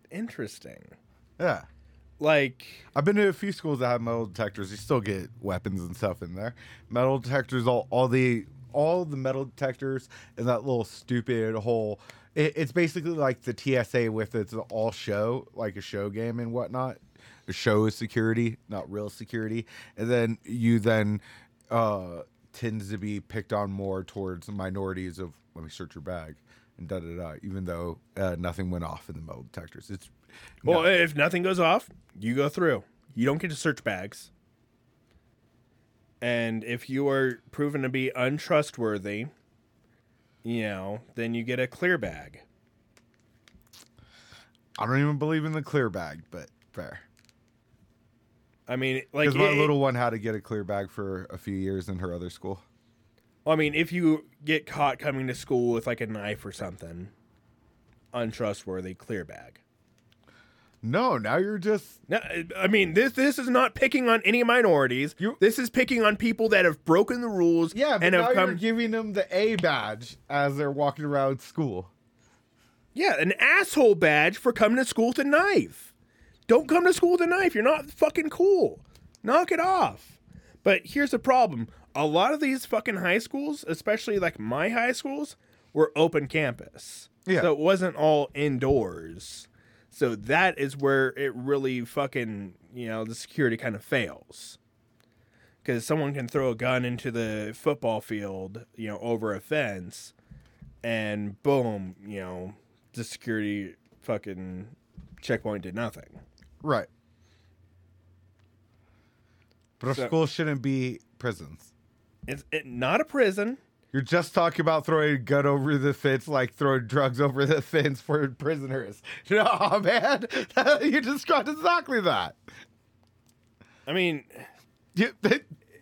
A: Interesting.
B: Yeah.
A: Like,
B: I've been to a few schools that have metal detectors. You still get weapons and stuff in there. Metal detectors, all, all the all the metal detectors and that little stupid whole. It, it's basically like the TSA with its all show, like a show game and whatnot. A show is security, not real security. And then you then uh tends to be picked on more towards minorities of let me search your bag and da da da. Even though uh, nothing went off in the metal detectors, it's
A: well,
B: no.
A: if nothing goes off, you go through. You don't get to search bags. And if you are proven to be untrustworthy, you know, then you get a clear bag.
B: I don't even believe in the clear bag, but fair.
A: I mean, like,
B: Because my
A: it-
B: little one had to get a clear bag for a few years in her other school.
A: I mean, if you get caught coming to school with like a knife or something, untrustworthy, clear bag.
B: No, now you're just
A: No, I mean this. This is not picking on any minorities.
B: You-
A: this is picking on people that have broken the rules.
B: yeah, but
A: and
B: now
A: have
B: you're
A: come.
B: giving them the A badge as they're walking around school.
A: yeah, an asshole badge for coming to school with a knife. Don't come to school with a knife. You're not fucking cool. Knock it off. But here's the problem: a lot of these fucking high schools, especially like my high schools, were open campus.
B: Yeah.
A: So it wasn't all indoors. So that is where it really fucking, you know, the security kind of fails. Because someone can throw a gun into the football field, you know, over a fence, and boom, you know, the security fucking checkpoint did nothing.
B: Right. But our
A: So-
B: schools shouldn't be prisons.
A: It's it, not a prison.
B: You're just talking about throwing a gun over the fence, like throwing drugs over the fence for prisoners. No, man, you described exactly that.
A: I mean,
B: You,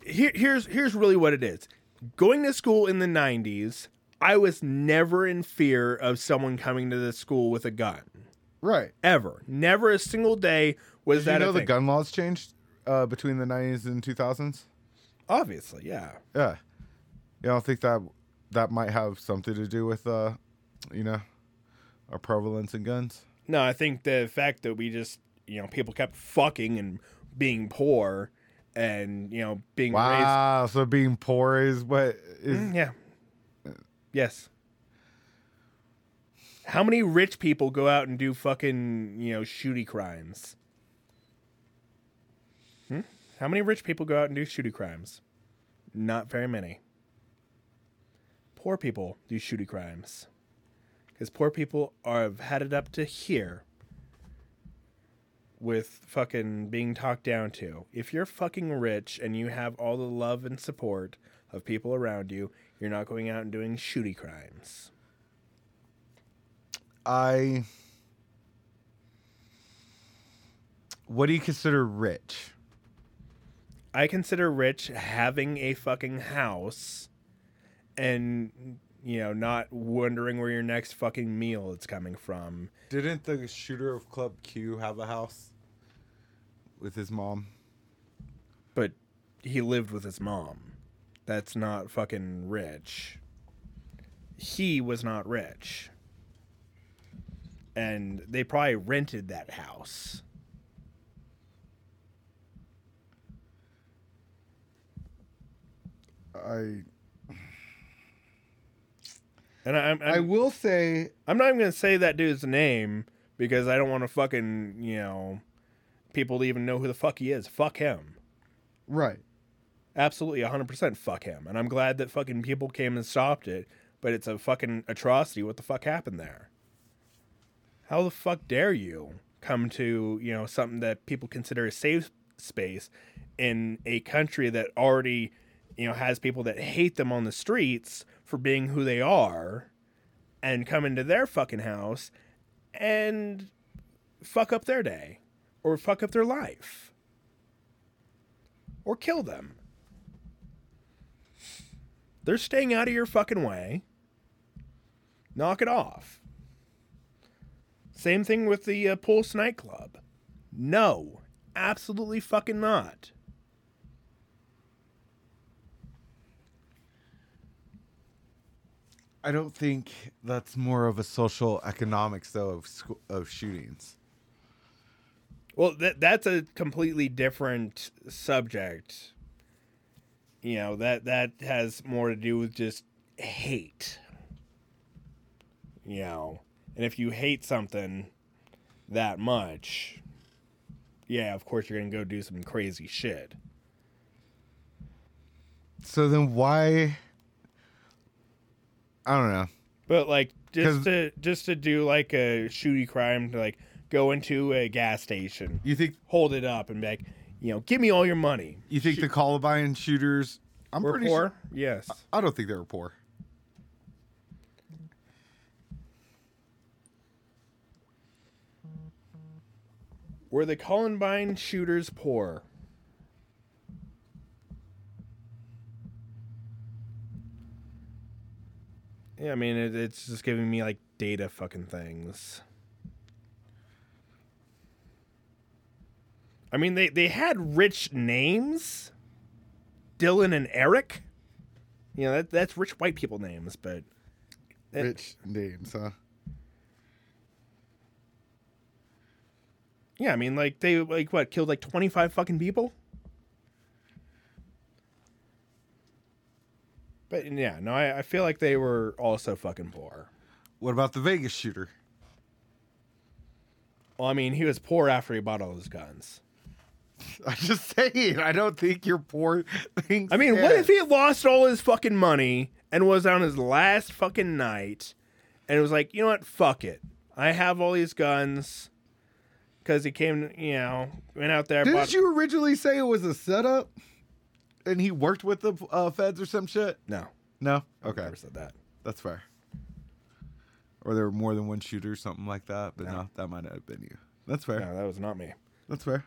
A: here, here's here's really what it is. Going to school in the '90s, I was never in fear of someone coming to the school with a gun.
B: Right.
A: Ever, never a single day was
B: Did
A: that
B: you know the gun laws changed uh, between the 90s and 2000s?
A: Obviously, yeah.
B: Yeah. Yeah, I don't think that that might have something to do with uh, you know, our prevalence in guns.
A: No, I think the fact that we just, you know, people kept fucking and being poor, and you know, being raised.
B: Wow, so being poor is what is
A: Mm, yeah. Yes. How many rich people go out and do fucking, you know, shooty crimes? Hmm? How many rich people go out and do shooty crimes? Not very many. Poor people do shooty crimes. Because poor people are have had it up to here with fucking being talked down to. If you're fucking rich and you have all the love and support of people around you, you're not going out and doing shooty crimes.
B: I. What do you consider rich?
A: I consider rich having a fucking house and you know not wondering where your next fucking meal is coming from.
B: Didn't the shooter of Club Q have a house with his mom?
A: But he lived with his mom. That's not fucking rich. He was not rich. And they probably rented that house.
B: I
A: And I, I'm,
B: I will say
A: I'm not even gonna say that dude's name because I don't want to fucking you know people to even know who the fuck he is. Fuck him.
B: right.
A: Absolutely 100% fuck him. And I'm glad that fucking people came and stopped it, but it's a fucking atrocity. What the fuck happened there? How the fuck dare you come to, you know, something that people consider a safe space in a country that already, you know, has people that hate them on the streets for being who they are and come into their fucking house and fuck up their day or fuck up their life or kill them. They're staying out of your fucking way. Knock it off. Same thing with the uh, Pulse nightclub. No, absolutely fucking not.
B: I don't think that's more of a social economics though of scho- of shootings.
A: Well, that that's a completely different subject. You know that that has more to do with just hate. You know, and if you hate something that much, yeah, of course you're gonna go do some crazy shit.
B: So then why I don't know.
A: But like just to just to do like a shooty crime to like go into a gas station,
B: You think
A: hold it up and be like, you know, give me all your money.
B: you think the Columbine shooters I'm
A: We're
B: pretty
A: poor.
B: sure
A: Yes.
B: I don't think they were poor.
A: Were the Columbine shooters poor? Yeah, I mean, it, it's just giving me like data fucking things. I mean, they, they had rich names Dylan and Eric. You know, that, that's rich white people names, but.
B: Rich names, huh?
A: Yeah, I mean, like they like what killed like twenty five fucking people. But yeah, no, I, I feel like they were also fucking poor.
B: What about the Vegas shooter?
A: Well, I mean, he was poor after he bought all his guns.
B: I'm just saying, I don't think you're poor. Things
A: I mean, what if he lost all his fucking money and was on his last fucking night and was like, you know what, fuck it, I have all these guns because he came, you know, went out there.
B: Didn't
A: bought...
B: you originally say it was a setup? And he worked with the uh, feds or some shit?
A: No,
B: No? Okay.
A: never said that.
B: That's fair. Or there were more than one shooter, or something like that. But
A: No.
B: no, that might not have been you. That's fair.
A: No, that was not me.
B: That's fair.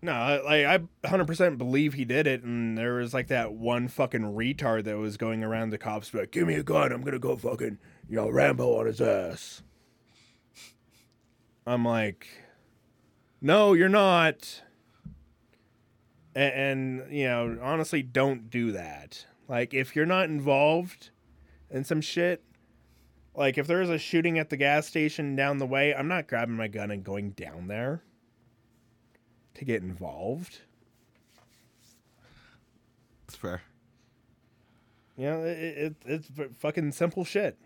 A: No, I- like I 100% believe he did it, and there was like that one fucking retard that was going around the cops, be like, "Give me a gun, I'm gonna go fucking, you know, Rambo on his ass." I'm like, "No, you're not." And, and you know, honestly, don't do that. Like, if you're not involved in some shit, like if there is a shooting at the gas station down the way, I'm not grabbing my gun and going down there to get involved.
B: That's fair.
A: You know, it, it, it's fucking simple shit.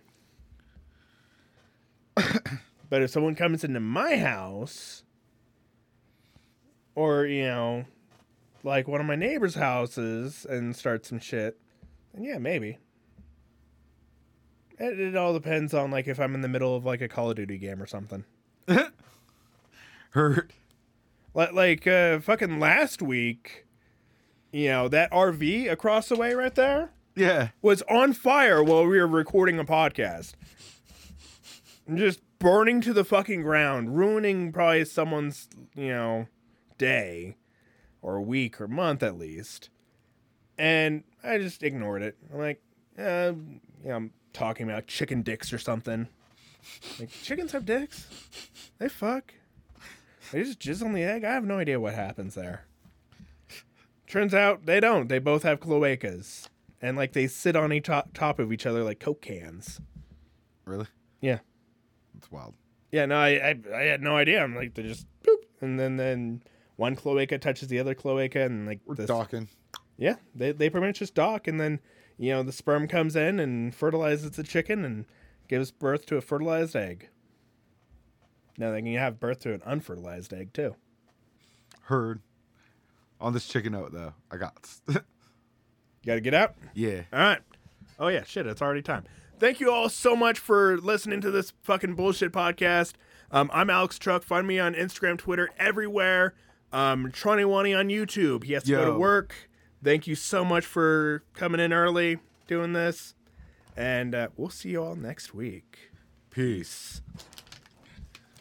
A: but if someone comes into my house, or, you know, like one of my neighbor's houses and starts some shit, then yeah, maybe. It, it all depends on, like, if I'm in the middle of, like, a Call of Duty game or something.
B: Hurt.
A: Like, like uh, fucking last week, you know, that RV across the way right there
B: Yeah.
A: was on fire while we were recording a podcast. Just burning to the fucking ground, ruining probably someone's, you know, day or week or month at least. And I just ignored it. I'm like, uh, you know, I'm talking about chicken dicks or something. Like, chickens have dicks? They fuck. They just jizz on the egg? I have no idea what happens there. Turns out they don't. They both have cloacas. And like they sit on each top, top of each other like Coke cans.
B: Really?
A: Yeah.
B: That's wild.
A: Yeah, no, I, I I had no idea. I'm like they just boop, and then then one cloaca touches the other cloaca, and like
B: We're
A: this-
B: talking.
A: Yeah, they they pretty much just dock, and then you know the sperm comes in and fertilizes the chicken and gives birth to a fertilized egg. Now they can have birth to an unfertilized egg too.
B: Heard. On this chicken note, though, I got.
A: You got to get out.
B: yeah.
A: All right. Oh yeah, shit, it's already time. Thank you all so much for listening to this fucking bullshit podcast. Um, I'm Alex Truck. Find me on Instagram, Twitter, everywhere. Um, Tronny on YouTube. He has to go to work. Thank you so much for coming in early, doing this, and uh, we'll see you all next week.
B: Peace.